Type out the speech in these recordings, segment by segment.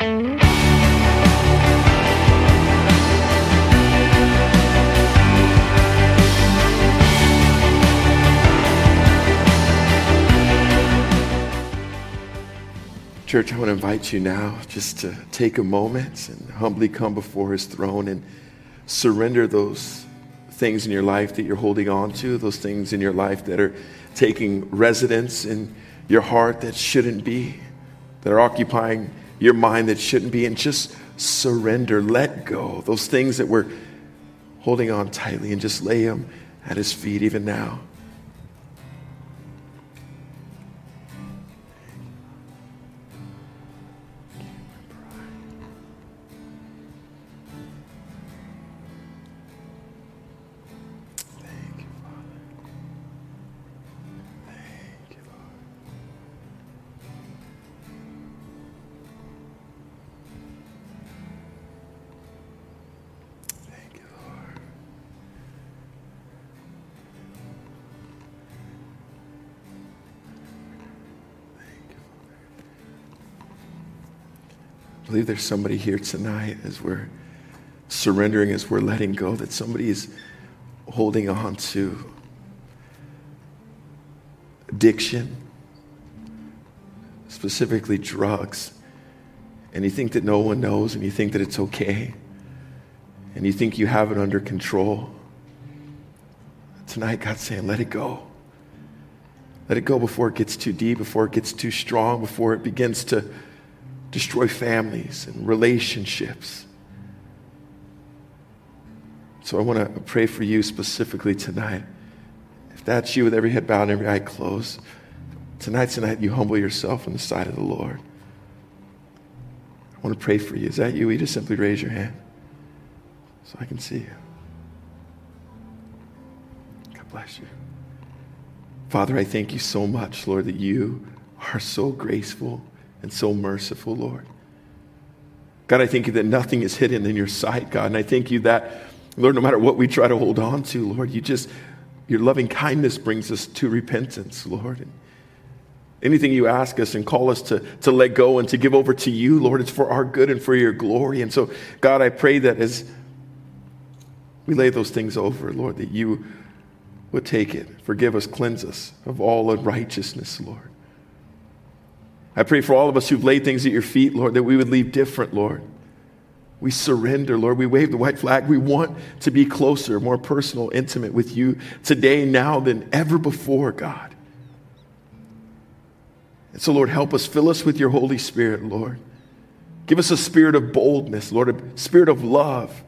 Church, I want to invite you now just to take a moment and humbly come before his throne and surrender those things in your life that you're holding on to, those things in your life that are taking residence in your heart that shouldn't be, that are occupying your mind that shouldn't be, and just surrender, let go. Those things that we're holding on tightly and just lay them at his feet even now. Believe there's somebody here tonight as we're surrendering, as we're letting go, that somebody is holding on to addiction, specifically drugs. And you think that no one knows, and you think that it's okay, and you think you have it under control. Tonight, God's saying, let it go. Let it go before it gets too deep, before it gets too strong, before it begins to destroy families and relationships. So I want to pray for you specifically tonight. If that's you with every head bowed and every eye closed, tonight's tonight, you humble yourself on the side of the Lord. I want to pray for you. Is that you? You just simply raise your hand so I can see you. God bless you. Father, I thank you so much, Lord, that you are so graceful and so merciful, Lord. God, I thank you that nothing is hidden in your sight, God. And I thank you that, Lord, no matter what we try to hold on to, Lord, you just, your loving kindness brings us to repentance, Lord. And anything you ask us and call us to, to let go and to give over to you, Lord, it's for our good and for your glory. And so, God, I pray that as we lay those things over, Lord, that you would take it, forgive us, cleanse us of all unrighteousness, Lord. I pray for all of us who've laid things at your feet, Lord, that we would leave different, Lord. We surrender, Lord. We wave the white flag. We want to be closer, more personal, intimate with you today, now than ever before, God. And so, Lord, help us. Fill us with your Holy Spirit, Lord. Give us a spirit of boldness, Lord, a spirit of love.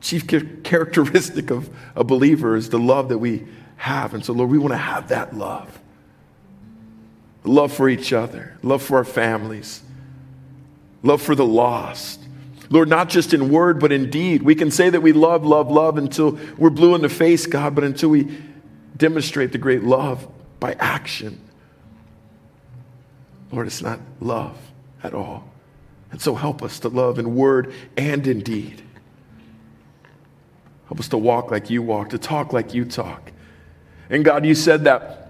Chief characteristic of a believer is the love that we have. And so, Lord, we want to have that love love for each other, love for our families, love for the lost. Lord, not just in word, but in deed. We can say that we love, love, love until we're blue in the face, God, but until we demonstrate the great love by action. Lord, it's not love at all. And so help us to love in word and in deed. Help us to walk like you walk, to talk like you talk. And God, you said that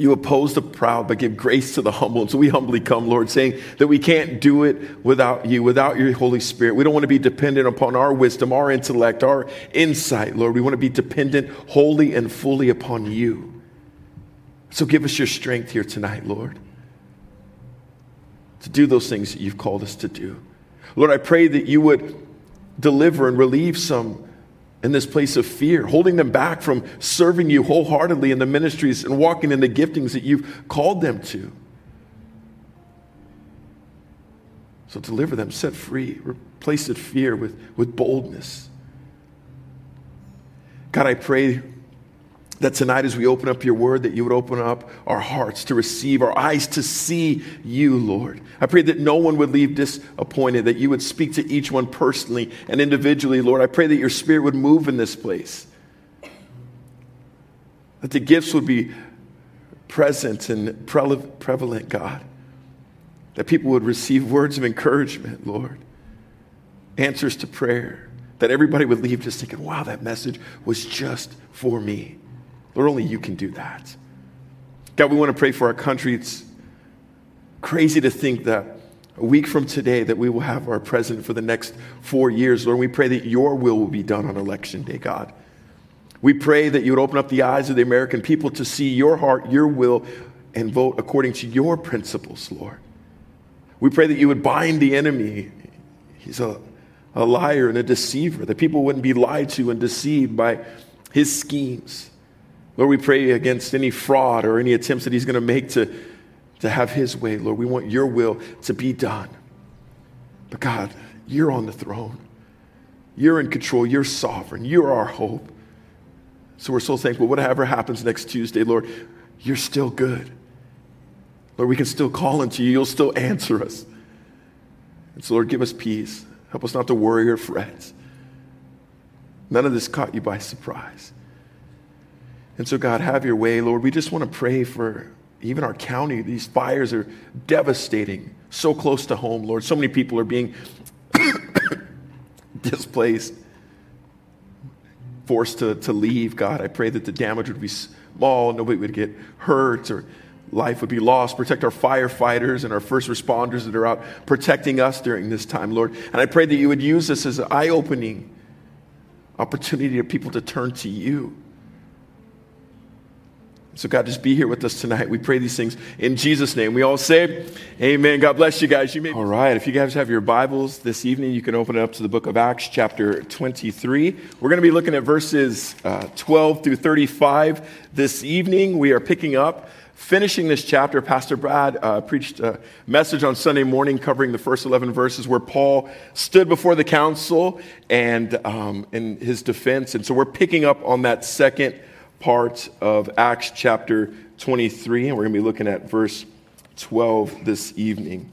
you oppose the proud, but give grace to the humble. And so we humbly come, Lord, saying that we can't do it without you, without your Holy Spirit. We don't want to be dependent upon our wisdom, our intellect, our insight, Lord. We want to be dependent wholly and fully upon you. So give us your strength here tonight, Lord, to do those things that you've called us to do. Lord, I pray that you would deliver and relieve some in this place of fear, holding them back from serving you wholeheartedly in the ministries and walking in the giftings that you've called them to. So deliver them, set free, replace that fear with, with boldness. God, I pray that tonight as we open up your word that you would open up our hearts to receive our eyes to see you lord. I pray that no one would leave disappointed that you would speak to each one personally and individually lord. I pray that your spirit would move in this place that the gifts would be present and prevalent god that people would receive words of encouragement lord answers to prayer that everybody would leave just thinking wow that message was just for me Lord, only you can do that. God, we want to pray for our country. It's crazy to think that a week from today that we will have our president for the next four years. Lord, we pray that your will will be done on election day, God. We pray that you would open up the eyes of the American people to see your heart, your will, and vote according to your principles, Lord. We pray that you would bind the enemy. He's a, a liar and a deceiver, that people wouldn't be lied to and deceived by his schemes. Lord, we pray against any fraud or any attempts that he's going to make to, to have his way, Lord. We want your will to be done. But God, you're on the throne. You're in control. You're sovereign. You're our hope. So we're so thankful. Whatever happens next Tuesday, Lord, you're still good. Lord, we can still call unto you. You'll still answer us. And so, Lord, give us peace. Help us not to worry or fret. None of this caught you by surprise. And so, God, have your way, Lord. We just want to pray for even our county. These fires are devastating, so close to home, Lord. So many people are being displaced forced to, to leave, God. I pray that the damage would be small, nobody would get hurt or life would be lost. Protect our firefighters and our first responders that are out protecting us during this time, Lord. And I pray that you would use this as an eye opening opportunity for people to turn to you. So, God, just be here with us tonight. We pray these things in Jesus' name. We all say, Amen. God bless you guys. You may. All right. If you guys have your Bibles this evening, you can open it up to the book of Acts, chapter 23. We're going to be looking at verses uh, 12 through 35 this evening. We are picking up, finishing this chapter. Pastor Brad uh, preached a message on Sunday morning covering the first 11 verses where Paul stood before the council and um, in his defense. And so we're picking up on that second part of Acts chapter 23, and we're going to be looking at verse 12 this evening.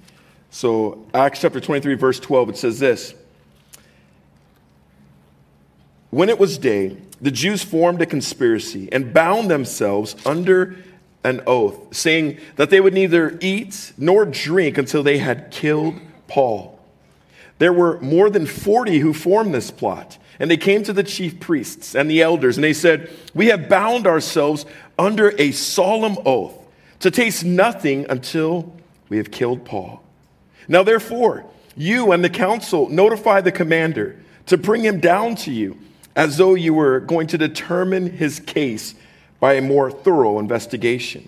So, Acts chapter 23, verse 12, it says this When it was day, the Jews formed a conspiracy and bound themselves under an oath, saying that they would neither eat nor drink until they had killed Paul. There were more than 40 who formed this plot. And they came to the chief priests and the elders, and they said, We have bound ourselves under a solemn oath to taste nothing until we have killed Paul. Now, therefore, you and the council notify the commander to bring him down to you, as though you were going to determine his case by a more thorough investigation.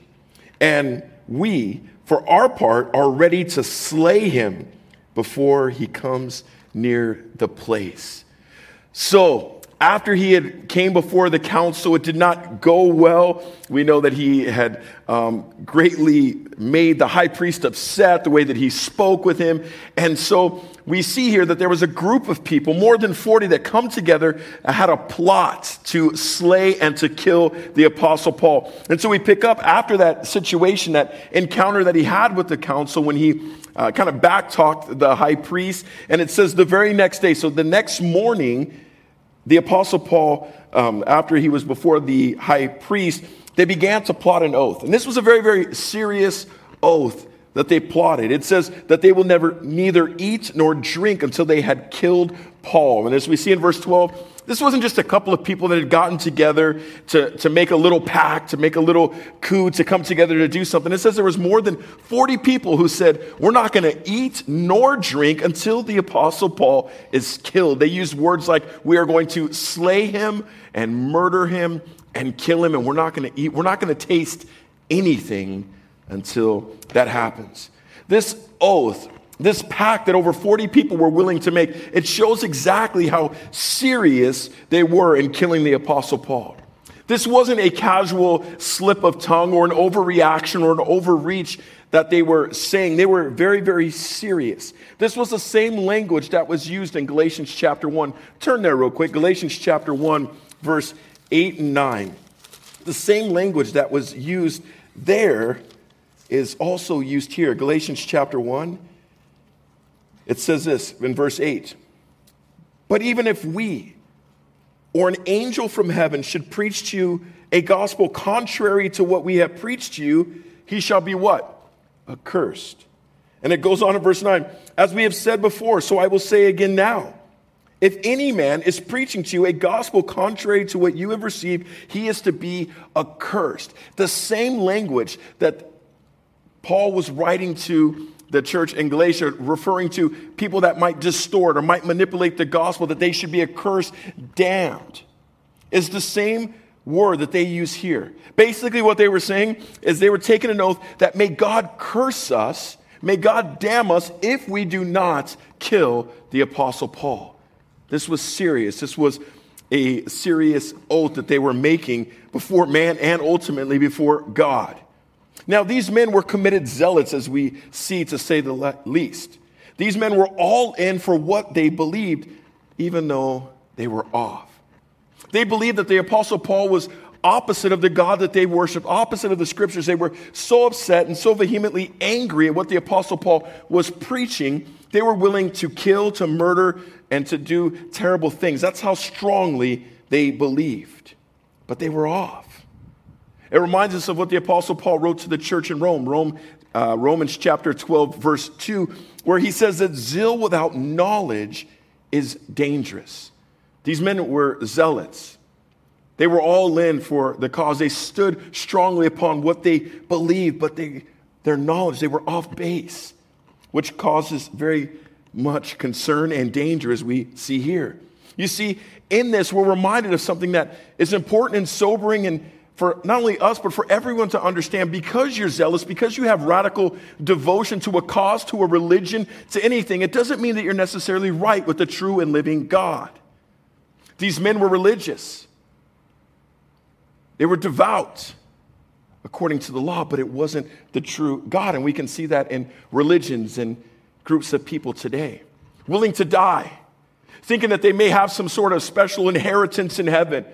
And we, for our part, are ready to slay him before he comes near the place. So, after he had came before the council, it did not go well. We know that he had um, greatly made the high priest upset, the way that he spoke with him. And so we see here that there was a group of people, more than 40, that come together and had a plot to slay and to kill the apostle Paul. And so we pick up after that situation, that encounter that he had with the council when he uh, kind of backtalked the high priest. And it says the very next day, so the next morning, the Apostle Paul, um, after he was before the high priest, they began to plot an oath. And this was a very, very serious oath that they plotted. It says that they will never neither eat nor drink until they had killed Paul. And as we see in verse 12, this wasn't just a couple of people that had gotten together to, to make a little pact, to make a little coup, to come together to do something. It says there was more than 40 people who said, We're not going to eat nor drink until the Apostle Paul is killed. They used words like, We are going to slay him and murder him and kill him, and we're not going to eat, we're not going to taste anything until that happens. This oath this pact that over 40 people were willing to make, it shows exactly how serious they were in killing the Apostle Paul. This wasn't a casual slip of tongue or an overreaction or an overreach that they were saying. They were very, very serious. This was the same language that was used in Galatians chapter 1. Turn there real quick. Galatians chapter 1, verse 8 and 9. The same language that was used there is also used here. Galatians chapter 1 it says this in verse 8 But even if we or an angel from heaven should preach to you a gospel contrary to what we have preached to you, he shall be what? Accursed. And it goes on in verse 9 As we have said before, so I will say again now. If any man is preaching to you a gospel contrary to what you have received, he is to be accursed. The same language that Paul was writing to the church in Galatia, referring to people that might distort or might manipulate the gospel, that they should be accursed, damned, is the same word that they use here. Basically, what they were saying is they were taking an oath that may God curse us, may God damn us if we do not kill the Apostle Paul. This was serious. This was a serious oath that they were making before man and ultimately before God. Now, these men were committed zealots, as we see to say the least. These men were all in for what they believed, even though they were off. They believed that the Apostle Paul was opposite of the God that they worshiped, opposite of the scriptures. They were so upset and so vehemently angry at what the Apostle Paul was preaching, they were willing to kill, to murder, and to do terrible things. That's how strongly they believed. But they were off. It reminds us of what the Apostle Paul wrote to the church in Rome, Rome uh, Romans chapter 12, verse 2, where he says that zeal without knowledge is dangerous. These men were zealots. They were all in for the cause. They stood strongly upon what they believed, but they, their knowledge, they were off base, which causes very much concern and danger as we see here. You see, in this, we're reminded of something that is important and sobering and for not only us, but for everyone to understand because you're zealous, because you have radical devotion to a cause, to a religion, to anything, it doesn't mean that you're necessarily right with the true and living God. These men were religious, they were devout according to the law, but it wasn't the true God. And we can see that in religions and groups of people today. Willing to die, thinking that they may have some sort of special inheritance in heaven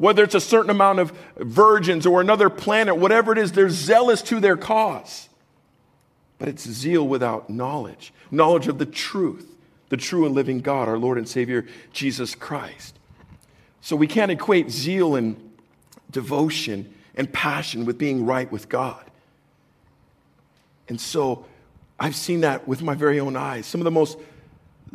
whether it's a certain amount of virgins or another planet, whatever it is, they're zealous to their cause. But it's zeal without knowledge, knowledge of the truth, the true and living God, our Lord and Savior, Jesus Christ. So we can't equate zeal and devotion and passion with being right with God. And so I've seen that with my very own eyes. Some of the most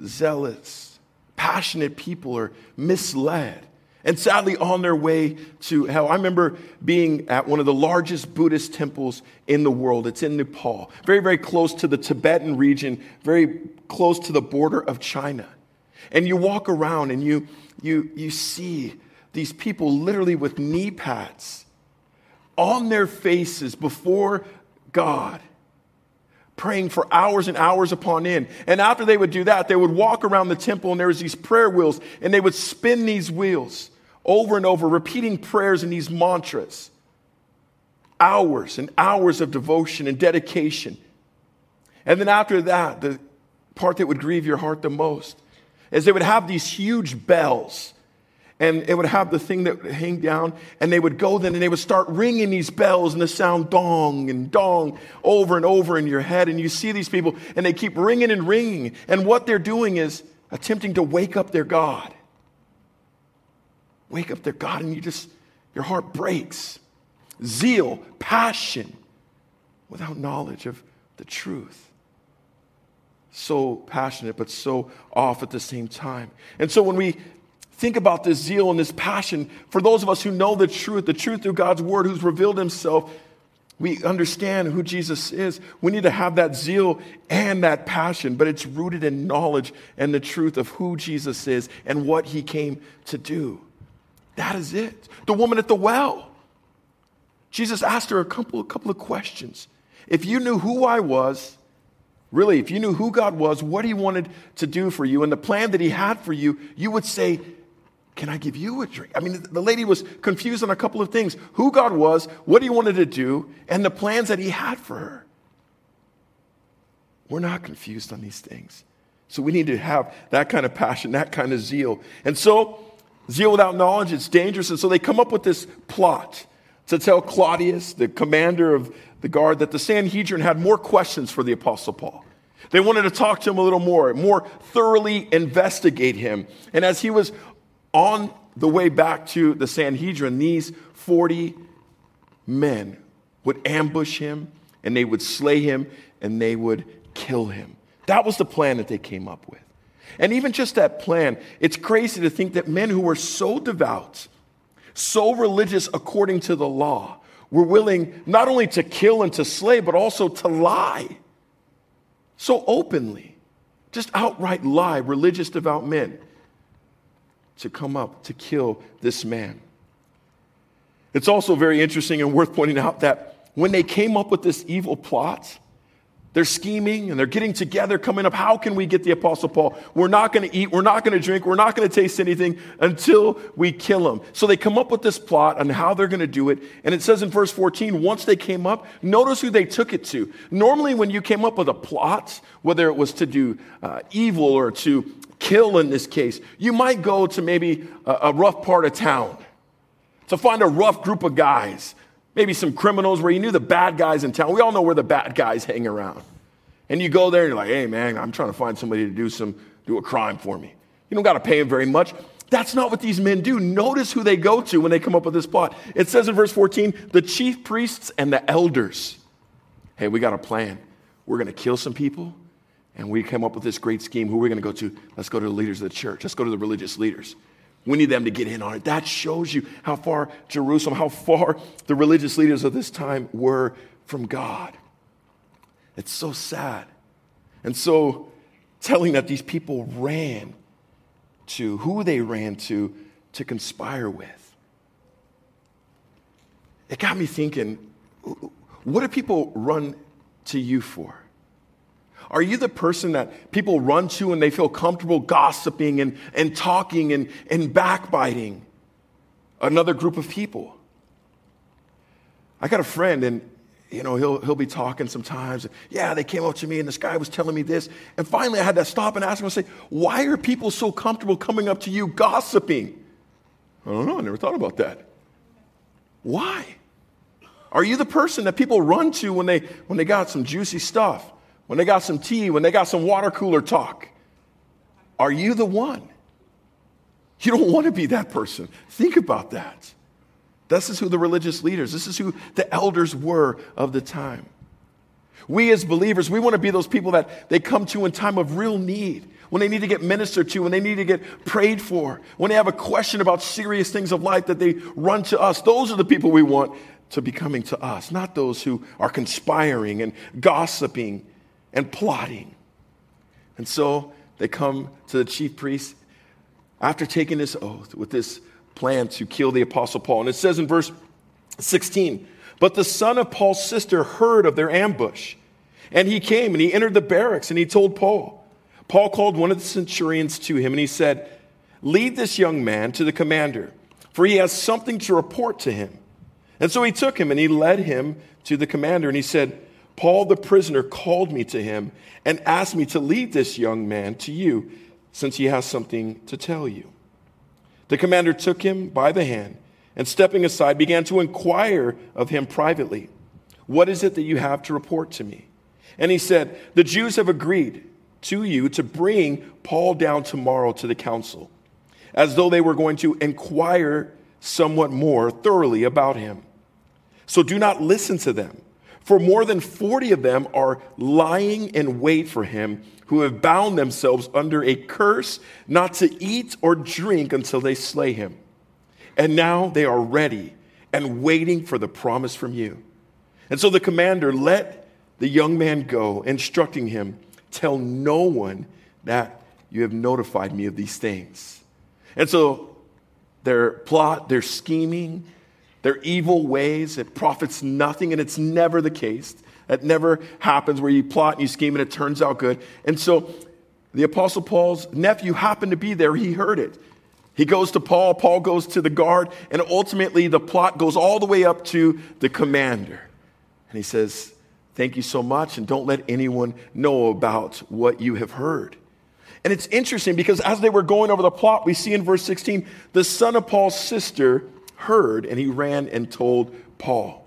zealous, passionate people are misled and sadly on their way to hell. I remember being at one of the largest Buddhist temples in the world. It's in Nepal, very, very close to the Tibetan region, very close to the border of China. And you walk around and you, you, you see these people literally with knee pads on their faces before God praying for hours and hours upon end. And after they would do that, they would walk around the temple and there was these prayer wheels and they would spin these wheels over and over, repeating prayers and these mantras. Hours and hours of devotion and dedication. And then after that, the part that would grieve your heart the most is they would have these huge bells and it would have the thing that would hang down and they would go then and they would start ringing these bells and the sound dong and dong over and over in your head and you see these people and they keep ringing and ringing and what they're doing is attempting to wake up their god wake up their God and you just, your heart breaks. Zeal, passion, without knowledge of the truth. So passionate, but so off at the same time. And so when we think about this zeal and this passion, for those of us who know the truth, the truth through God's word, who's revealed himself, we understand who Jesus is. We need to have that zeal and that passion, but it's rooted in knowledge and the truth of who Jesus is and what he came to do. That is it. The woman at the well. Jesus asked her a couple, a couple of questions. If you knew who I was, really, if you knew who God was, what He wanted to do for you, and the plan that He had for you, you would say, Can I give you a drink? I mean, the lady was confused on a couple of things who God was, what He wanted to do, and the plans that He had for her. We're not confused on these things. So we need to have that kind of passion, that kind of zeal. And so, Zeal without knowledge, it's dangerous. And so they come up with this plot to tell Claudius, the commander of the guard, that the Sanhedrin had more questions for the Apostle Paul. They wanted to talk to him a little more, more thoroughly investigate him. And as he was on the way back to the Sanhedrin, these 40 men would ambush him and they would slay him and they would kill him. That was the plan that they came up with. And even just that plan, it's crazy to think that men who were so devout, so religious according to the law, were willing not only to kill and to slay, but also to lie. so openly, just outright lie, religious devout men to come up to kill this man. It's also very interesting and worth pointing out that when they came up with this evil plot, they're scheming and they're getting together, coming up. How can we get the Apostle Paul? We're not going to eat, we're not going to drink, we're not going to taste anything until we kill him. So they come up with this plot on how they're going to do it. And it says in verse 14, once they came up, notice who they took it to. Normally, when you came up with a plot, whether it was to do uh, evil or to kill in this case, you might go to maybe a, a rough part of town to find a rough group of guys maybe some criminals where you knew the bad guys in town. We all know where the bad guys hang around. And you go there and you're like, hey, man, I'm trying to find somebody to do, some, do a crime for me. You don't got to pay him very much. That's not what these men do. Notice who they go to when they come up with this plot. It says in verse 14, the chief priests and the elders. Hey, we got a plan. We're going to kill some people, and we come up with this great scheme. Who are we going to go to? Let's go to the leaders of the church. Let's go to the religious leaders. We need them to get in on it. That shows you how far Jerusalem, how far the religious leaders of this time were from God. It's so sad. And so telling that these people ran to who they ran to to conspire with. It got me thinking what do people run to you for? Are you the person that people run to and they feel comfortable gossiping and, and talking and, and backbiting another group of people? I got a friend and you know, he'll, he'll be talking sometimes. Yeah, they came up to me and this guy was telling me this. And finally, I had to stop and ask him and say, Why are people so comfortable coming up to you gossiping? I don't know. I never thought about that. Why? Are you the person that people run to when they, when they got some juicy stuff? When they got some tea, when they got some water cooler talk. Are you the one? You don't want to be that person. Think about that. This is who the religious leaders, this is who the elders were of the time. We as believers, we want to be those people that they come to in time of real need, when they need to get ministered to, when they need to get prayed for, when they have a question about serious things of life that they run to us. Those are the people we want to be coming to us, not those who are conspiring and gossiping and plotting. And so they come to the chief priest after taking this oath with this plan to kill the apostle Paul. And it says in verse 16, but the son of Paul's sister heard of their ambush. And he came and he entered the barracks and he told Paul. Paul called one of the centurions to him and he said, Lead this young man to the commander, for he has something to report to him. And so he took him and he led him to the commander and he said, Paul the prisoner called me to him and asked me to lead this young man to you, since he has something to tell you. The commander took him by the hand and, stepping aside, began to inquire of him privately, What is it that you have to report to me? And he said, The Jews have agreed to you to bring Paul down tomorrow to the council, as though they were going to inquire somewhat more thoroughly about him. So do not listen to them for more than 40 of them are lying in wait for him, who have bound themselves under a curse not to eat or drink until they slay him. And now they are ready and waiting for the promise from you. And so the commander let the young man go, instructing him, Tell no one that you have notified me of these things. And so their plot, their scheming, their evil ways. It profits nothing, and it's never the case. That never happens where you plot and you scheme and it turns out good. And so the Apostle Paul's nephew happened to be there. He heard it. He goes to Paul, Paul goes to the guard, and ultimately the plot goes all the way up to the commander. And he says, Thank you so much, and don't let anyone know about what you have heard. And it's interesting because as they were going over the plot, we see in verse 16 the son of Paul's sister heard and he ran and told Paul.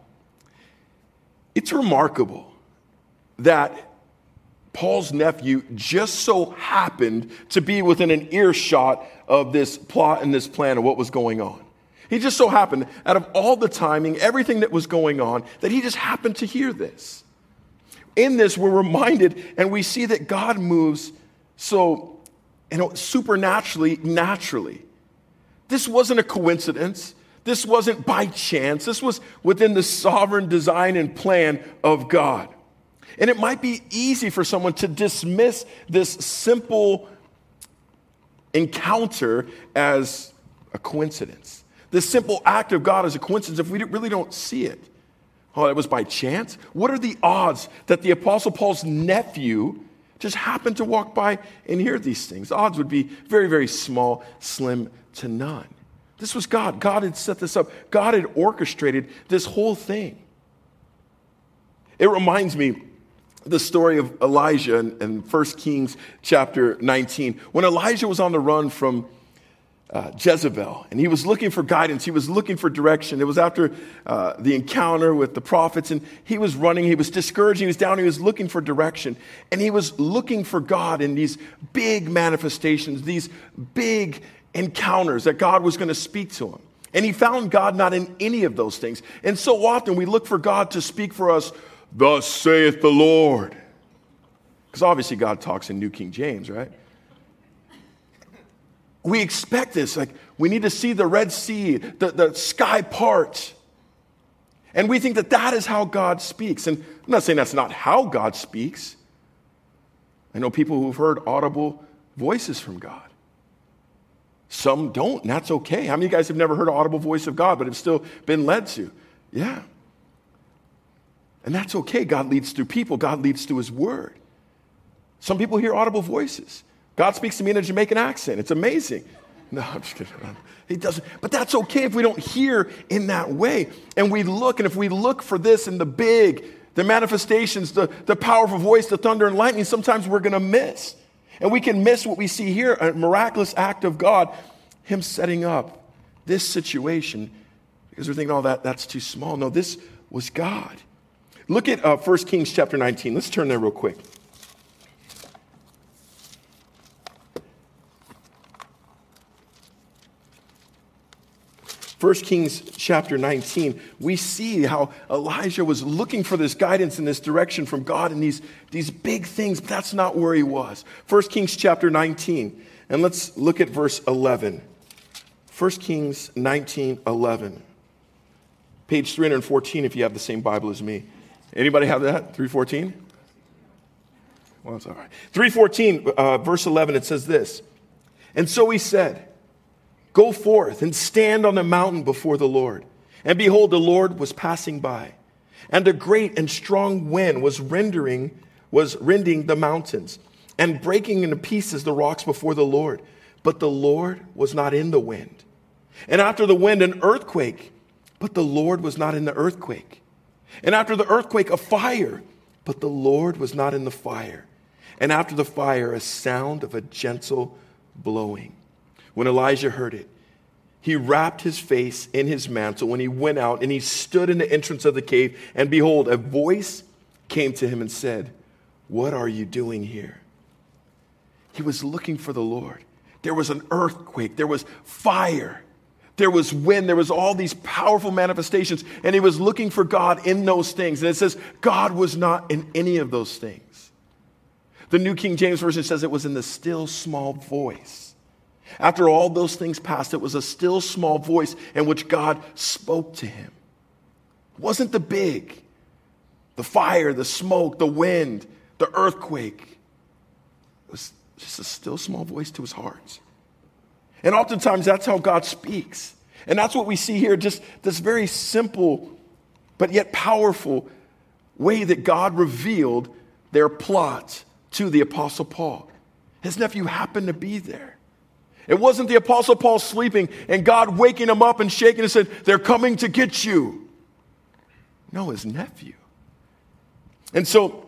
It's remarkable that Paul's nephew just so happened to be within an earshot of this plot and this plan of what was going on. He just so happened, out of all the timing, everything that was going on, that he just happened to hear this. In this, we're reminded and we see that God moves so you know, supernaturally, naturally. This wasn't a coincidence. This wasn't by chance, this was within the sovereign design and plan of God. And it might be easy for someone to dismiss this simple encounter as a coincidence. This simple act of God is a coincidence if we really don't see it. Oh, it was by chance? What are the odds that the Apostle Paul's nephew just happened to walk by and hear these things? The odds would be very, very small, slim to none. This was God. God had set this up, God had orchestrated this whole thing. It reminds me the story of Elijah in, in 1 Kings chapter 19. When Elijah was on the run from uh, Jezebel, and he was looking for guidance. He was looking for direction. It was after uh, the encounter with the prophets, and he was running. He was discouraged. He was down. He was looking for direction, and he was looking for God in these big manifestations, these big encounters that God was going to speak to him. And he found God not in any of those things. And so often we look for God to speak for us, Thus saith the Lord. Because obviously God talks in New King James, right? We expect this. Like, we need to see the Red Sea, the, the sky part. And we think that that is how God speaks. And I'm not saying that's not how God speaks. I know people who've heard audible voices from God. Some don't, and that's okay. How many of you guys have never heard an audible voice of God, but have still been led to? Yeah. And that's okay. God leads through people, God leads through His Word. Some people hear audible voices. God speaks to me in a Jamaican accent. It's amazing. No, I'm just kidding. He doesn't. But that's okay if we don't hear in that way. And we look, and if we look for this in the big, the manifestations, the, the powerful voice, the thunder and lightning, sometimes we're going to miss. And we can miss what we see here a miraculous act of God, Him setting up this situation because we're thinking, oh, that, that's too small. No, this was God. Look at uh, 1 Kings chapter 19. Let's turn there real quick. 1 Kings chapter 19, we see how Elijah was looking for this guidance and this direction from God in these, these big things, but that's not where he was. 1 Kings chapter 19, and let's look at verse 11. 1 Kings 19, 11. Page 314 if you have the same Bible as me. Anybody have that? 314? Well, it's all right. 314, uh, verse 11, it says this. And so he said, Go forth and stand on the mountain before the Lord. And behold, the Lord was passing by, and a great and strong wind was rendering, was rending the mountains, and breaking into pieces the rocks before the Lord. But the Lord was not in the wind. And after the wind, an earthquake, but the Lord was not in the earthquake. And after the earthquake, a fire, but the Lord was not in the fire. And after the fire, a sound of a gentle blowing. When Elijah heard it, he wrapped his face in his mantle when he went out and he stood in the entrance of the cave. And behold, a voice came to him and said, What are you doing here? He was looking for the Lord. There was an earthquake, there was fire, there was wind, there was all these powerful manifestations, and he was looking for God in those things. And it says, God was not in any of those things. The New King James Version says it was in the still small voice. After all those things passed, it was a still small voice in which God spoke to him. It wasn't the big, the fire, the smoke, the wind, the earthquake. It was just a still small voice to his heart. And oftentimes that's how God speaks. And that's what we see here just this very simple but yet powerful way that God revealed their plot to the Apostle Paul. His nephew happened to be there. It wasn't the Apostle Paul sleeping and God waking him up and shaking and said, They're coming to get you. No, his nephew. And so,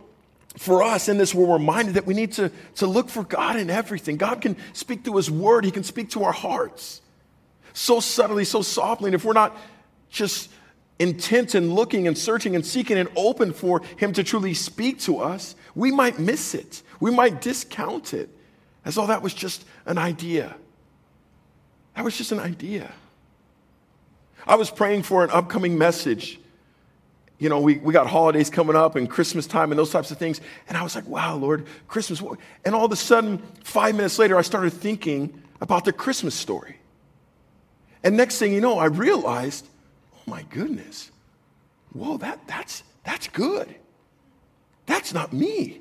for us in this, we're reminded that we need to, to look for God in everything. God can speak through His Word, He can speak to our hearts so subtly, so softly. And if we're not just intent and looking and searching and seeking and open for Him to truly speak to us, we might miss it. We might discount it as though that was just an idea. That was just an idea. I was praying for an upcoming message. You know, we, we got holidays coming up and Christmas time and those types of things. And I was like, wow, Lord, Christmas. And all of a sudden, five minutes later, I started thinking about the Christmas story. And next thing you know, I realized, oh my goodness, whoa, that, that's, that's good. that's not me.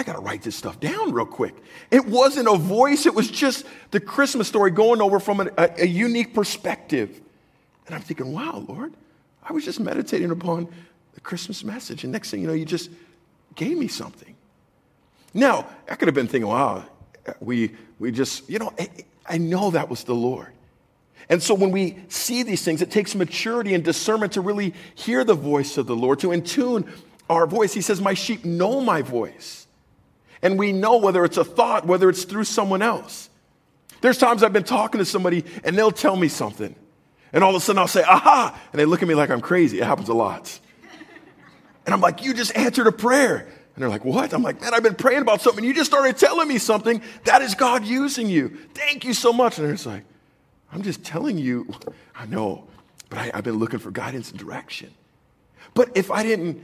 I got to write this stuff down real quick. It wasn't a voice, it was just the Christmas story going over from a, a, unique perspective. And I'm thinking, wow, Lord, I was just meditating upon the Christmas message. And next thing you know, you just gave me something. Now, I could have been thinking, wow, we, we just, you know, I, I know that was the Lord. And so when we see these things, it takes maturity and discernment to really hear the voice of the Lord, to intune our voice. He says, My sheep know my voice. And we know whether it's a thought, whether it's through someone else. There's times I've been talking to somebody and they'll tell me something. And all of a sudden I'll say, aha. And they look at me like I'm crazy. It happens a lot. And I'm like, you just answered a prayer. And they're like, what? I'm like, man, I've been praying about something. You just started telling me something. That is God using you. Thank you so much. And they're just like, I'm just telling you, I know, but I, have been looking for guidance and direction. But if I didn't,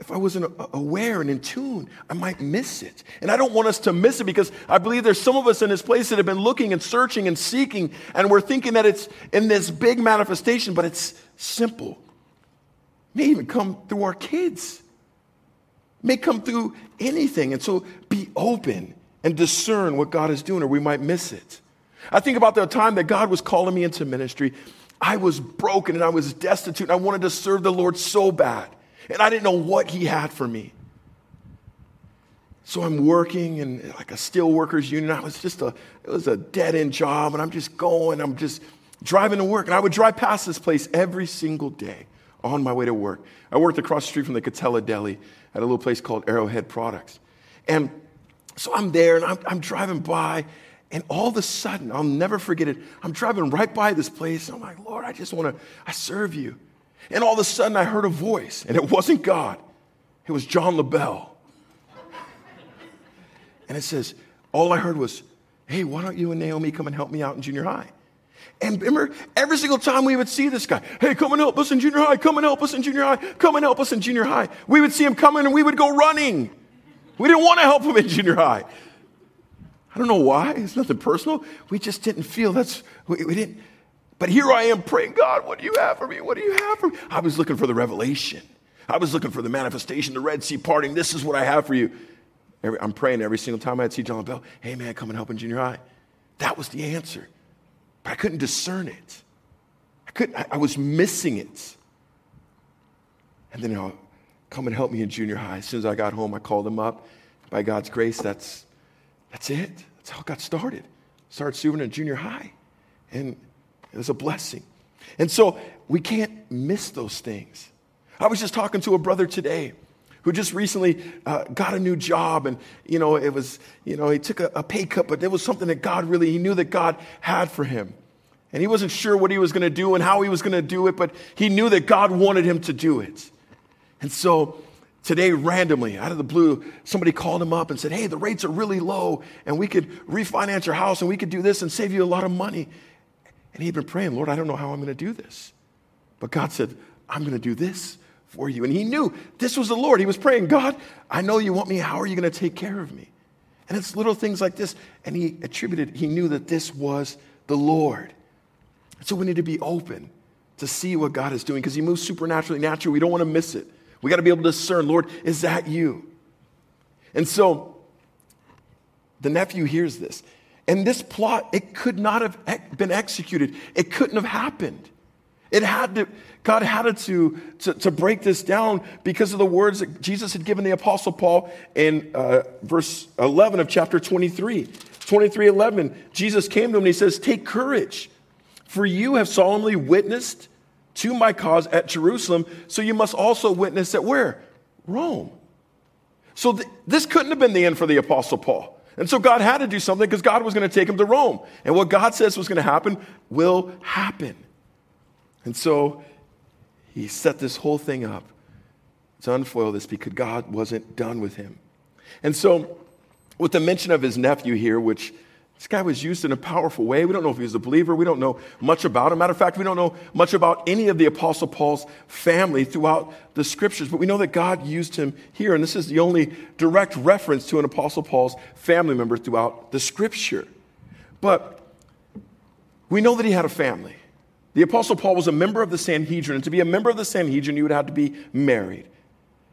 if I wasn't aware and in tune, I might miss it. And I don't want us to miss it because I believe there's some of us in this place that have been looking and searching and seeking, and we're thinking that it's in this big manifestation, but it's simple. It may even come through our kids, it may come through anything. And so be open and discern what God is doing, or we might miss it. I think about the time that God was calling me into ministry. I was broken and I was destitute and I wanted to serve the Lord so bad. And I didn't know what He had for me. So I'm working in like a steel workers union. I was just a, it was a dead end job and I'm just going, I'm just driving to work. And I would drive past this place every single day on my way to work. I worked across the street from the Katella Deli at a little place called Arrowhead Products. And so I'm there and I'm, I'm driving by and all of a sudden, I'll never forget it. I'm driving right by this place. And I'm like, Lord, I just want to, I serve you. And all of a sudden, I heard a voice, and it wasn't God, it was John LaBelle. And it says, all I heard was, hey, why don't you and Naomi come and help me out in junior high? And remember, every single time we would see this guy, hey, come and help us in junior high, come and help us in junior high, come and help us in junior high. We would see him coming and we would go running. We didn't want to help him in junior high. I don't know why. It's nothing personal. We just didn't feel that's, we, we, didn't. But here I am praying, God, what do you have for me? What do you have for me? I was looking for the revelation. I was looking for the manifestation, the Red Sea parting. This is what I have for you. Every, I'm praying every single time I'd see John Bell, hey man, come and help in junior high. That was the answer. But I couldn't discern it. I couldn't, I, I was missing it. And then I'll come and help me in junior high. As soon as I got home, I called him up. By God's grace, that's that's it. That's how it got started. Started serving in junior high. And it was a blessing. And so we can't miss those things. I was just talking to a brother today who just recently uh, got a new job and you know it was you know he took a, a pay cut but there was something that god really he knew that god had for him and he wasn't sure what he was going to do and how he was going to do it but he knew that god wanted him to do it and so Today, randomly, out of the blue, somebody called him up and said, Hey, the rates are really low, and we could refinance your house, and we could do this and save you a lot of money. And he'd been praying, Lord, I don't know how I'm going to do this. But God said, I'm going to do this for you. And he knew this was the Lord. He was praying, God, I know you want me. How are you going to take care of me? And it's little things like this. And he attributed, he knew that this was the Lord. So we need to be open to see what God is doing because he moves supernaturally, naturally. We don't want to miss it. We got to be able to discern, Lord, is that you? And so the nephew hears this. And this plot, it could not have been executed. It couldn't have happened. It had to, God had to, to, to break this down because of the words that Jesus had given the Apostle Paul in uh, verse 11 of chapter 23. 23 11, Jesus came to him and he says, Take courage, for you have solemnly witnessed to my cause at Jerusalem, so you must also witness at where? Rome. So th- this couldn't have been the end for the Apostle Paul. And so God had to do something because God was going to take him to Rome. And what God says was going to happen will happen. And so he set this whole thing up to unfoil this because God wasn't done with him. And so, with the mention of his nephew here, which this guy was used in a powerful way. We don't know if he was a believer. We don't know much about him. Matter of fact, we don't know much about any of the Apostle Paul's family throughout the scriptures, but we know that God used him here. And this is the only direct reference to an Apostle Paul's family member throughout the scripture. But we know that he had a family. The Apostle Paul was a member of the Sanhedrin. And to be a member of the Sanhedrin, you would have to be married.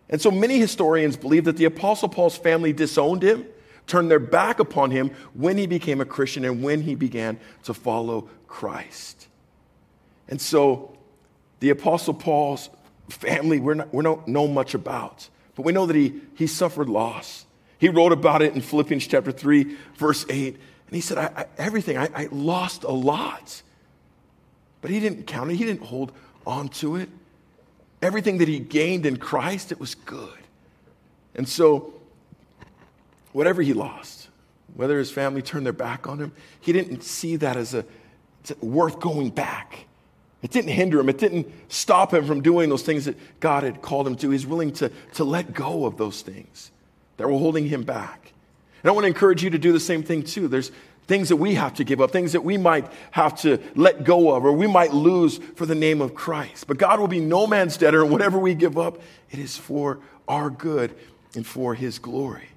And so many historians believe that the Apostle Paul's family disowned him, turned their back upon him when he became a Christian and when he began to follow Christ. And so the Apostle Paul's family, we're not, we don't know much about, but we know that he, he suffered loss. He wrote about it in Philippians chapter 3, verse 8. And he said, I, I, everything, I, I lost a lot. But he didn't count it, he didn't hold on to it. Everything that he gained in Christ, it was good. And so, whatever he lost, whether his family turned their back on him, he didn't see that as a worth going back. It didn't hinder him. It didn't stop him from doing those things that God had called him to. He's willing to, to let go of those things that were holding him back. And I want to encourage you to do the same thing too. There's things that we have to give up, things that we might have to let go of, or we might lose for the name of Christ. But God will be no man's debtor, and whatever we give up, it is for our good and for his glory.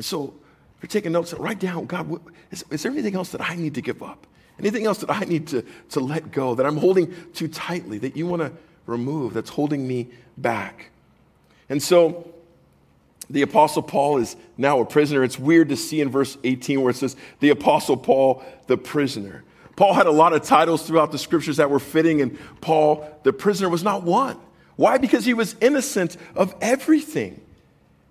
And so, if you're taking notes, write down God, what, is, is there anything else that I need to give up? Anything else that I need to, to let go, that I'm holding too tightly, that you want to remove, that's holding me back? And so, the Apostle Paul is now a prisoner. It's weird to see in verse 18 where it says, the Apostle Paul, the prisoner. Paul had a lot of titles throughout the scriptures that were fitting, and Paul, the prisoner, was not one. Why? Because he was innocent of everything.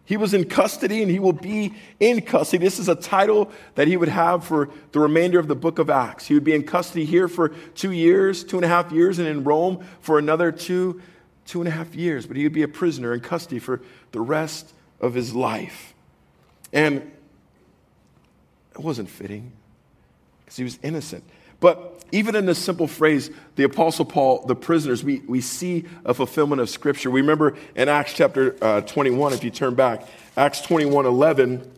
He was in custody and he will be in custody. This is a title that he would have for the remainder of the book of Acts. He would be in custody here for two years, two and a half years, and in Rome for another two, two and a half years. But he would be a prisoner in custody for the rest of his life. And it wasn't fitting because he was innocent. But even in this simple phrase, the Apostle Paul, the prisoners, we, we see a fulfillment of Scripture. We remember in Acts chapter uh, 21, if you turn back, Acts 21 11,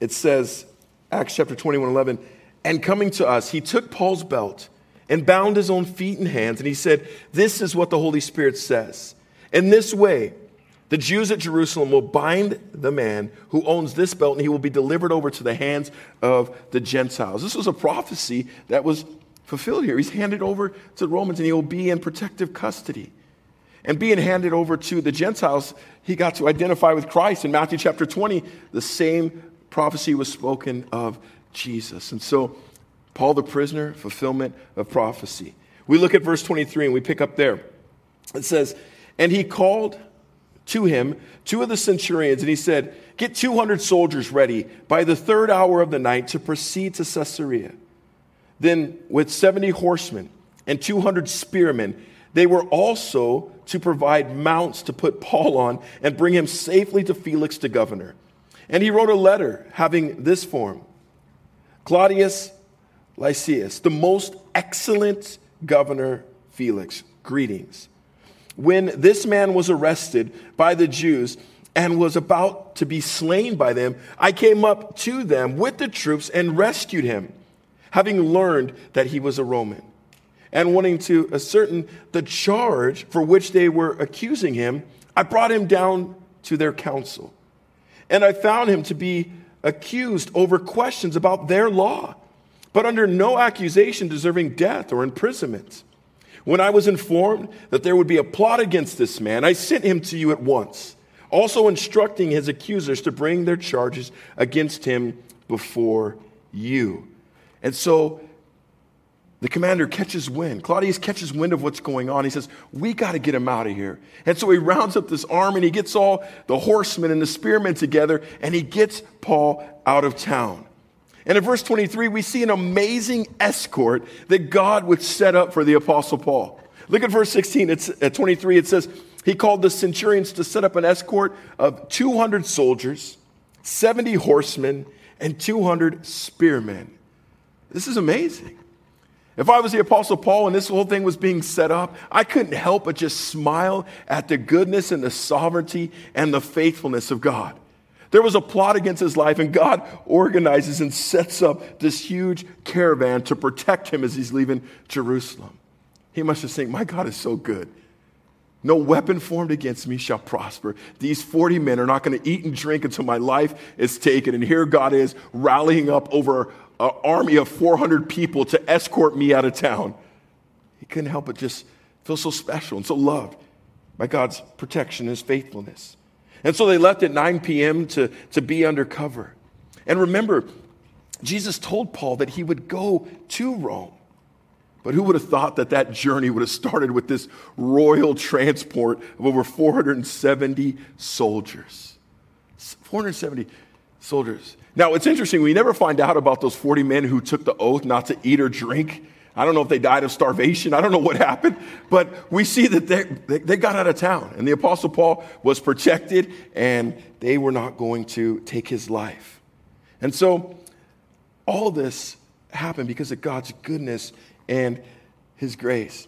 it says, Acts chapter 21 11, and coming to us, he took Paul's belt and bound his own feet and hands, and he said, This is what the Holy Spirit says. In this way, the Jews at Jerusalem will bind the man who owns this belt, and he will be delivered over to the hands of the Gentiles. This was a prophecy that was fulfilled here. He's handed over to the Romans, and he will be in protective custody. And being handed over to the Gentiles, he got to identify with Christ. In Matthew chapter 20, the same prophecy was spoken of Jesus. And so, Paul the prisoner, fulfillment of prophecy. We look at verse 23 and we pick up there. It says, And he called to him two of the centurions, and he said, Get 200 soldiers ready by the third hour of the night to proceed to Caesarea. Then, with 70 horsemen and 200 spearmen, they were also to provide mounts to put Paul on and bring him safely to Felix the governor. And he wrote a letter having this form Claudius Lysias, the most excellent governor Felix, greetings when this man was arrested by the Jews and was about to be slain by them, I came up to them with the troops and rescued him, having learned that he was a Roman. And wanting to ascertain the charge for which they were accusing him, I brought him down to their council. And I found him to be accused over questions about their law, but under no accusation deserving death or imprisonment. When I was informed that there would be a plot against this man, I sent him to you at once, also instructing his accusers to bring their charges against him before you. And so the commander catches wind. Claudius catches wind of what's going on. He says, We got to get him out of here. And so he rounds up this army and he gets all the horsemen and the spearmen together and he gets Paul out of town. And in verse 23, we see an amazing escort that God would set up for the Apostle Paul. Look at verse 16. It's, at 23, it says, He called the centurions to set up an escort of 200 soldiers, 70 horsemen, and 200 spearmen. This is amazing. If I was the Apostle Paul and this whole thing was being set up, I couldn't help but just smile at the goodness and the sovereignty and the faithfulness of God. There was a plot against his life, and God organizes and sets up this huge caravan to protect him as he's leaving Jerusalem. He must have think, My God is so good. No weapon formed against me shall prosper. These 40 men are not going to eat and drink until my life is taken. And here God is rallying up over an army of 400 people to escort me out of town. He couldn't help but just feel so special and so loved. by God's protection, and his faithfulness. And so they left at 9 p.m. to, to be undercover. And remember, Jesus told Paul that he would go to Rome. But who would have thought that that journey would have started with this royal transport of over 470 soldiers? 470 soldiers. Now, it's interesting, we never find out about those 40 men who took the oath not to eat or drink. I don't know if they died of starvation. I don't know what happened, but we see that they, they got out of town. And the Apostle Paul was protected, and they were not going to take his life. And so, all this happened because of God's goodness and his grace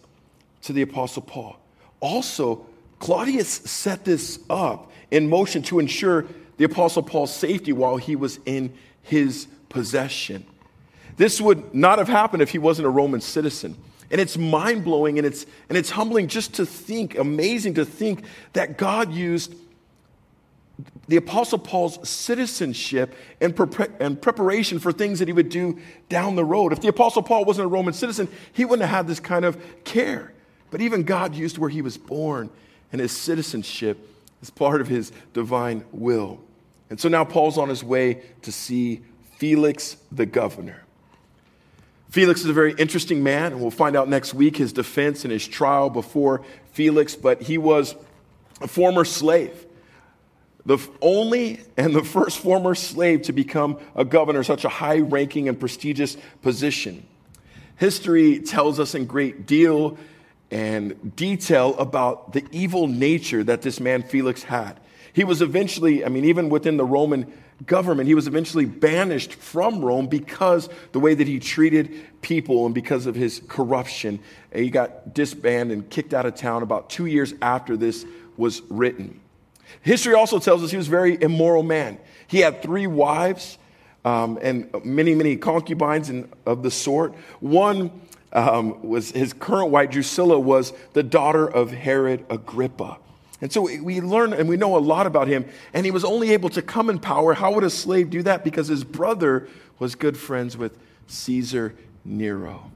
to the Apostle Paul. Also, Claudius set this up in motion to ensure the Apostle Paul's safety while he was in his possession. This would not have happened if he wasn't a Roman citizen. And it's mind blowing and it's, and it's humbling just to think, amazing to think that God used the Apostle Paul's citizenship and, pre- and preparation for things that he would do down the road. If the Apostle Paul wasn't a Roman citizen, he wouldn't have had this kind of care. But even God used where he was born and his citizenship as part of his divine will. And so now Paul's on his way to see Felix the governor. Felix is a very interesting man, and we'll find out next week his defense and his trial before Felix, but he was a former slave. The only and the first former slave to become a governor, such a high ranking and prestigious position. History tells us in great deal and detail about the evil nature that this man Felix had. He was eventually, I mean, even within the Roman government, he was eventually banished from Rome because the way that he treated people and because of his corruption. He got disbanded and kicked out of town about two years after this was written. History also tells us he was a very immoral man. He had three wives um, and many, many concubines and, of the sort. One um, was his current wife, Drusilla, was the daughter of Herod Agrippa. And so we learn and we know a lot about him, and he was only able to come in power. How would a slave do that? Because his brother was good friends with Caesar Nero.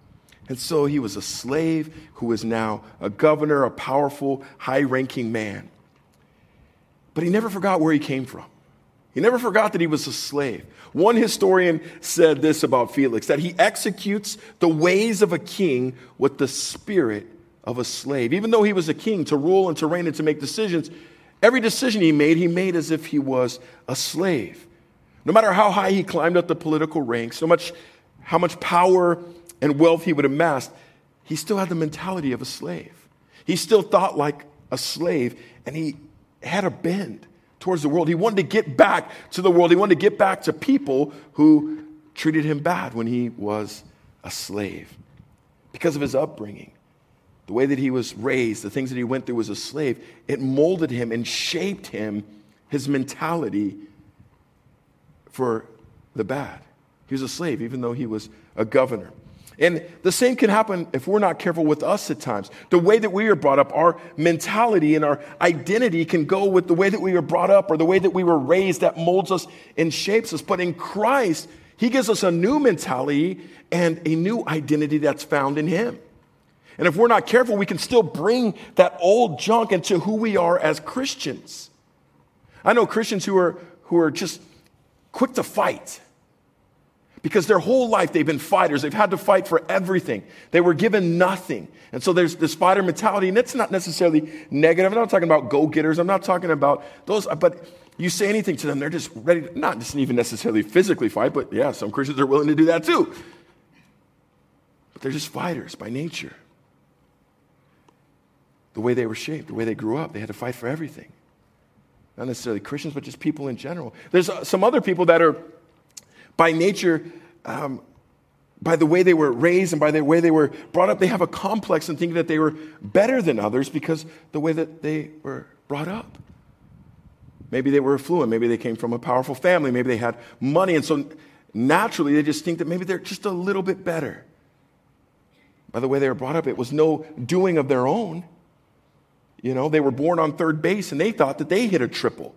And so he was a slave who is now a governor, a powerful, high ranking man. But he never forgot where he came from. He never forgot that he was a slave. One historian said this about Felix that he executes the ways of a king with the spirit of a slave. Even though he was a king to rule and to reign and to make decisions, every decision he made, he made as if he was a slave. No matter how high he climbed up the political ranks, much how much power and wealth he would amass, he still had the mentality of a slave. He still thought like a slave, and he had a bend towards the world. He wanted to get back to the world. He wanted to get back to people who treated him bad when he was a slave because of his upbringing the way that he was raised, the things that he went through as a slave, it molded him and shaped him, his mentality for the bad. He was a slave, even though he was a governor. And the same can happen if we're not careful with us at times. The way that we are brought up, our mentality and our identity can go with the way that we were brought up or the way that we were raised that molds us and shapes us. But in Christ, He gives us a new mentality and a new identity that's found in Him. And if we're not careful, we can still bring that old junk into who we are as Christians. I know Christians who are, who are just quick to fight because their whole life they've been fighters. They've had to fight for everything. They were given nothing. And so there's this fighter mentality, and it's not necessarily negative. I'm not talking about go getters. I'm not talking about those, but you say anything to them, they're just ready, to, not just even necessarily physically fight, but yeah, some Christians are willing to do that too. But they're just fighters by nature the way they were shaped, the way they grew up. They had to fight for everything. Not necessarily Christians, but just people in general. There's uh, some other people that are, by nature, um, by the way they were raised and by the way they were brought up, they have a complex and thinking that they were better than others because the way that they were brought up. Maybe they were affluent. Maybe they came from a powerful family. Maybe they had money. And so naturally, they just think that maybe they're just a little bit better. By the way they were brought up, it was no doing of their own. You know, they were born on third base and they thought that they hit a triple.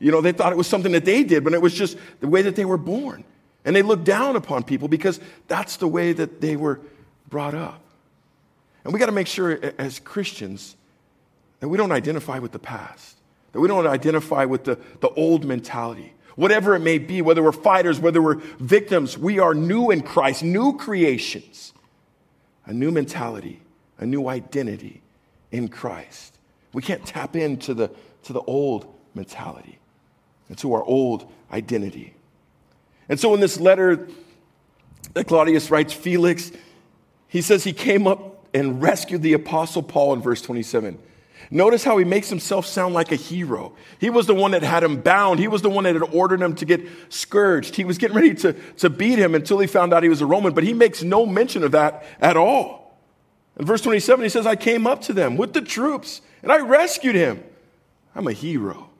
You know, they thought it was something that they did, but it was just the way that they were born. And they looked down upon people because that's the way that they were brought up. And we got to make sure as Christians that we don't identify with the past, that we don't identify with the, the old mentality. Whatever it may be, whether we're fighters, whether we're victims, we are new in Christ, new creations, a new mentality, a new identity in Christ. We can't tap into the, to the old mentality and to our old identity. And so in this letter that Claudius writes, Felix, he says he came up and rescued the apostle Paul in verse 27. Notice how he makes himself sound like a hero. He was the one that had him bound. He was the one that had ordered him to get scourged. He was getting ready to, to beat him until he found out he was a Roman, but he makes no mention of that at all. In verse 27, he says, I came up to them with the troops and I rescued him. I'm a hero.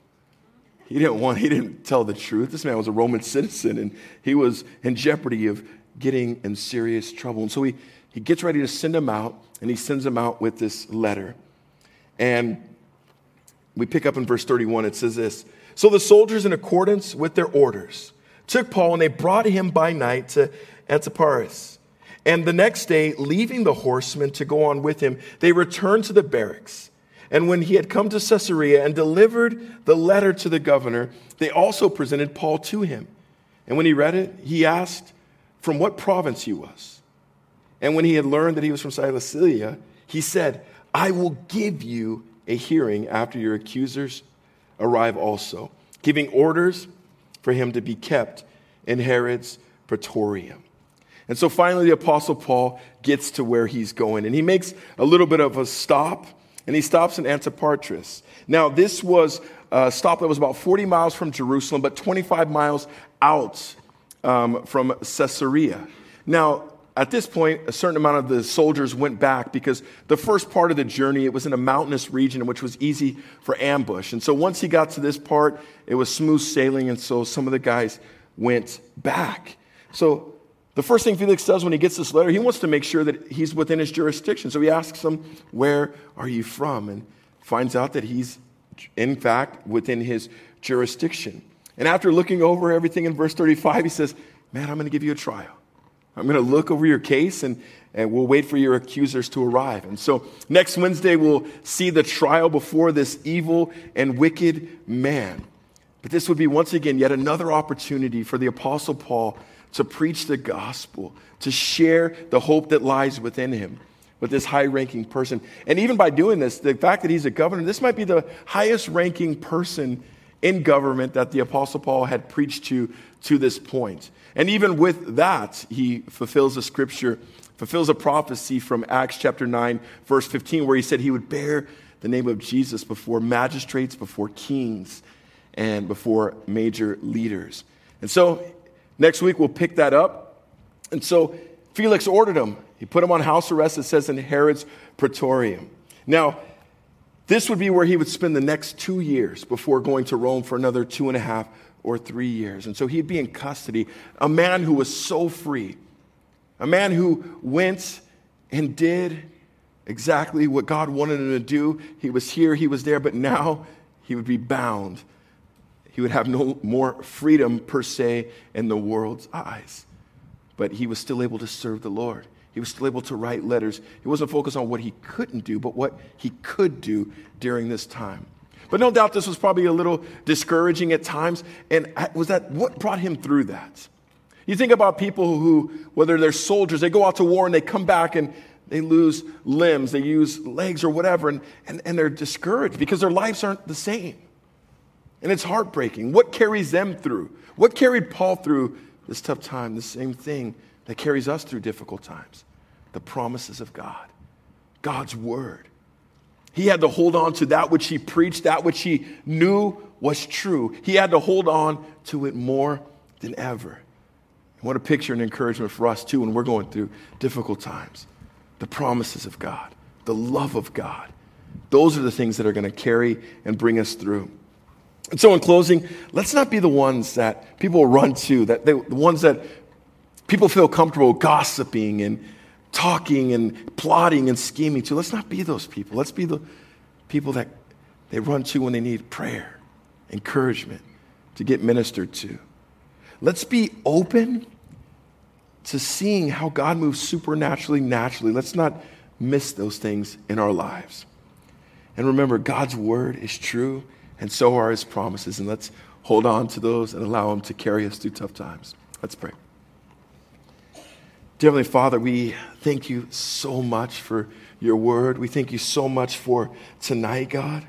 He didn't want, he didn't tell the truth. This man was a Roman citizen and he was in jeopardy of getting in serious trouble. And so he, he gets ready to send him out and he sends him out with this letter. And we pick up in verse 31, it says this So the soldiers, in accordance with their orders, took Paul and they brought him by night to Antipatris. And the next day, leaving the horsemen to go on with him, they returned to the barracks. And when he had come to Caesarea and delivered the letter to the governor, they also presented Paul to him. And when he read it, he asked from what province he was. And when he had learned that he was from Cilicia, he said, I will give you a hearing after your accusers arrive also, giving orders for him to be kept in Herod's praetorium. And so finally, the Apostle Paul gets to where he's going, and he makes a little bit of a stop, and he stops in Antipatris. Now, this was a stop that was about 40 miles from Jerusalem, but 25 miles out um, from Caesarea. Now, at this point, a certain amount of the soldiers went back because the first part of the journey, it was in a mountainous region which was easy for ambush. And so once he got to this part, it was smooth sailing, and so some of the guys went back. So the first thing Felix does when he gets this letter, he wants to make sure that he's within his jurisdiction. So he asks him, Where are you from? And finds out that he's, in fact, within his jurisdiction. And after looking over everything in verse 35, he says, Man, I'm going to give you a trial. I'm going to look over your case and, and we'll wait for your accusers to arrive. And so next Wednesday, we'll see the trial before this evil and wicked man. But this would be once again yet another opportunity for the Apostle Paul to preach the gospel, to share the hope that lies within him with this high ranking person. And even by doing this, the fact that he's a governor, this might be the highest ranking person in government that the Apostle Paul had preached to to this point. And even with that, he fulfills a scripture, fulfills a prophecy from Acts chapter 9, verse 15, where he said he would bear the name of Jesus before magistrates, before kings, and before major leaders. And so next week we'll pick that up. And so Felix ordered him. He put him on house arrest, it says in Herod's praetorium. Now, this would be where he would spend the next two years before going to Rome for another two and a half or three years. And so he'd be in custody. A man who was so free, a man who went and did exactly what God wanted him to do. He was here, he was there, but now he would be bound. He would have no more freedom per se in the world's eyes. But he was still able to serve the Lord. He was still able to write letters. He wasn't focused on what he couldn't do, but what he could do during this time. But no doubt this was probably a little discouraging at times. And was that what brought him through that? You think about people who, whether they're soldiers, they go out to war and they come back and they lose limbs, they use legs or whatever, and, and, and they're discouraged because their lives aren't the same. And it's heartbreaking. What carries them through? What carried Paul through this tough time? The same thing that carries us through difficult times the promises of God, God's word. He had to hold on to that which he preached, that which he knew was true. He had to hold on to it more than ever. What a picture and encouragement for us, too, when we're going through difficult times. The promises of God, the love of God. Those are the things that are going to carry and bring us through. And so, in closing, let's not be the ones that people run to, that they, the ones that people feel comfortable gossiping and talking and plotting and scheming to. Let's not be those people. Let's be the people that they run to when they need prayer, encouragement, to get ministered to. Let's be open to seeing how God moves supernaturally, naturally. Let's not miss those things in our lives. And remember, God's word is true, and so are his promises. And let's hold on to those and allow them to carry us through tough times. Let's pray. Dear Heavenly Father, we thank you so much for your word. We thank you so much for tonight, God.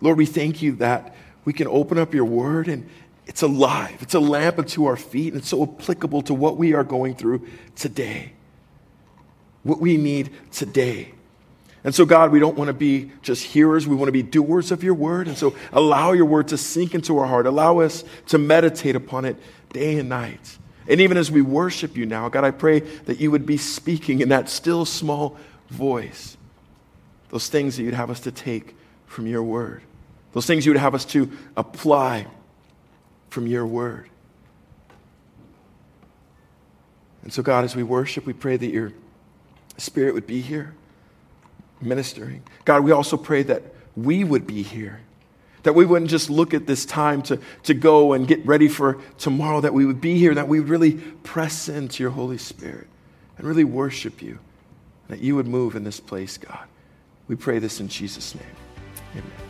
Lord, we thank you that we can open up your word and it's alive. It's a lamp unto our feet, and it's so applicable to what we are going through today, what we need today. And so, God, we don't want to be just hearers. We want to be doers of your word. And so, allow your word to sink into our heart. Allow us to meditate upon it day and night. And even as we worship you now, God, I pray that you would be speaking in that still small voice those things that you'd have us to take from your word, those things you would have us to apply from your word. And so, God, as we worship, we pray that your spirit would be here ministering. God, we also pray that we would be here. That we wouldn't just look at this time to, to go and get ready for tomorrow, that we would be here, that we would really press into your Holy Spirit and really worship you, that you would move in this place, God. We pray this in Jesus' name. Amen.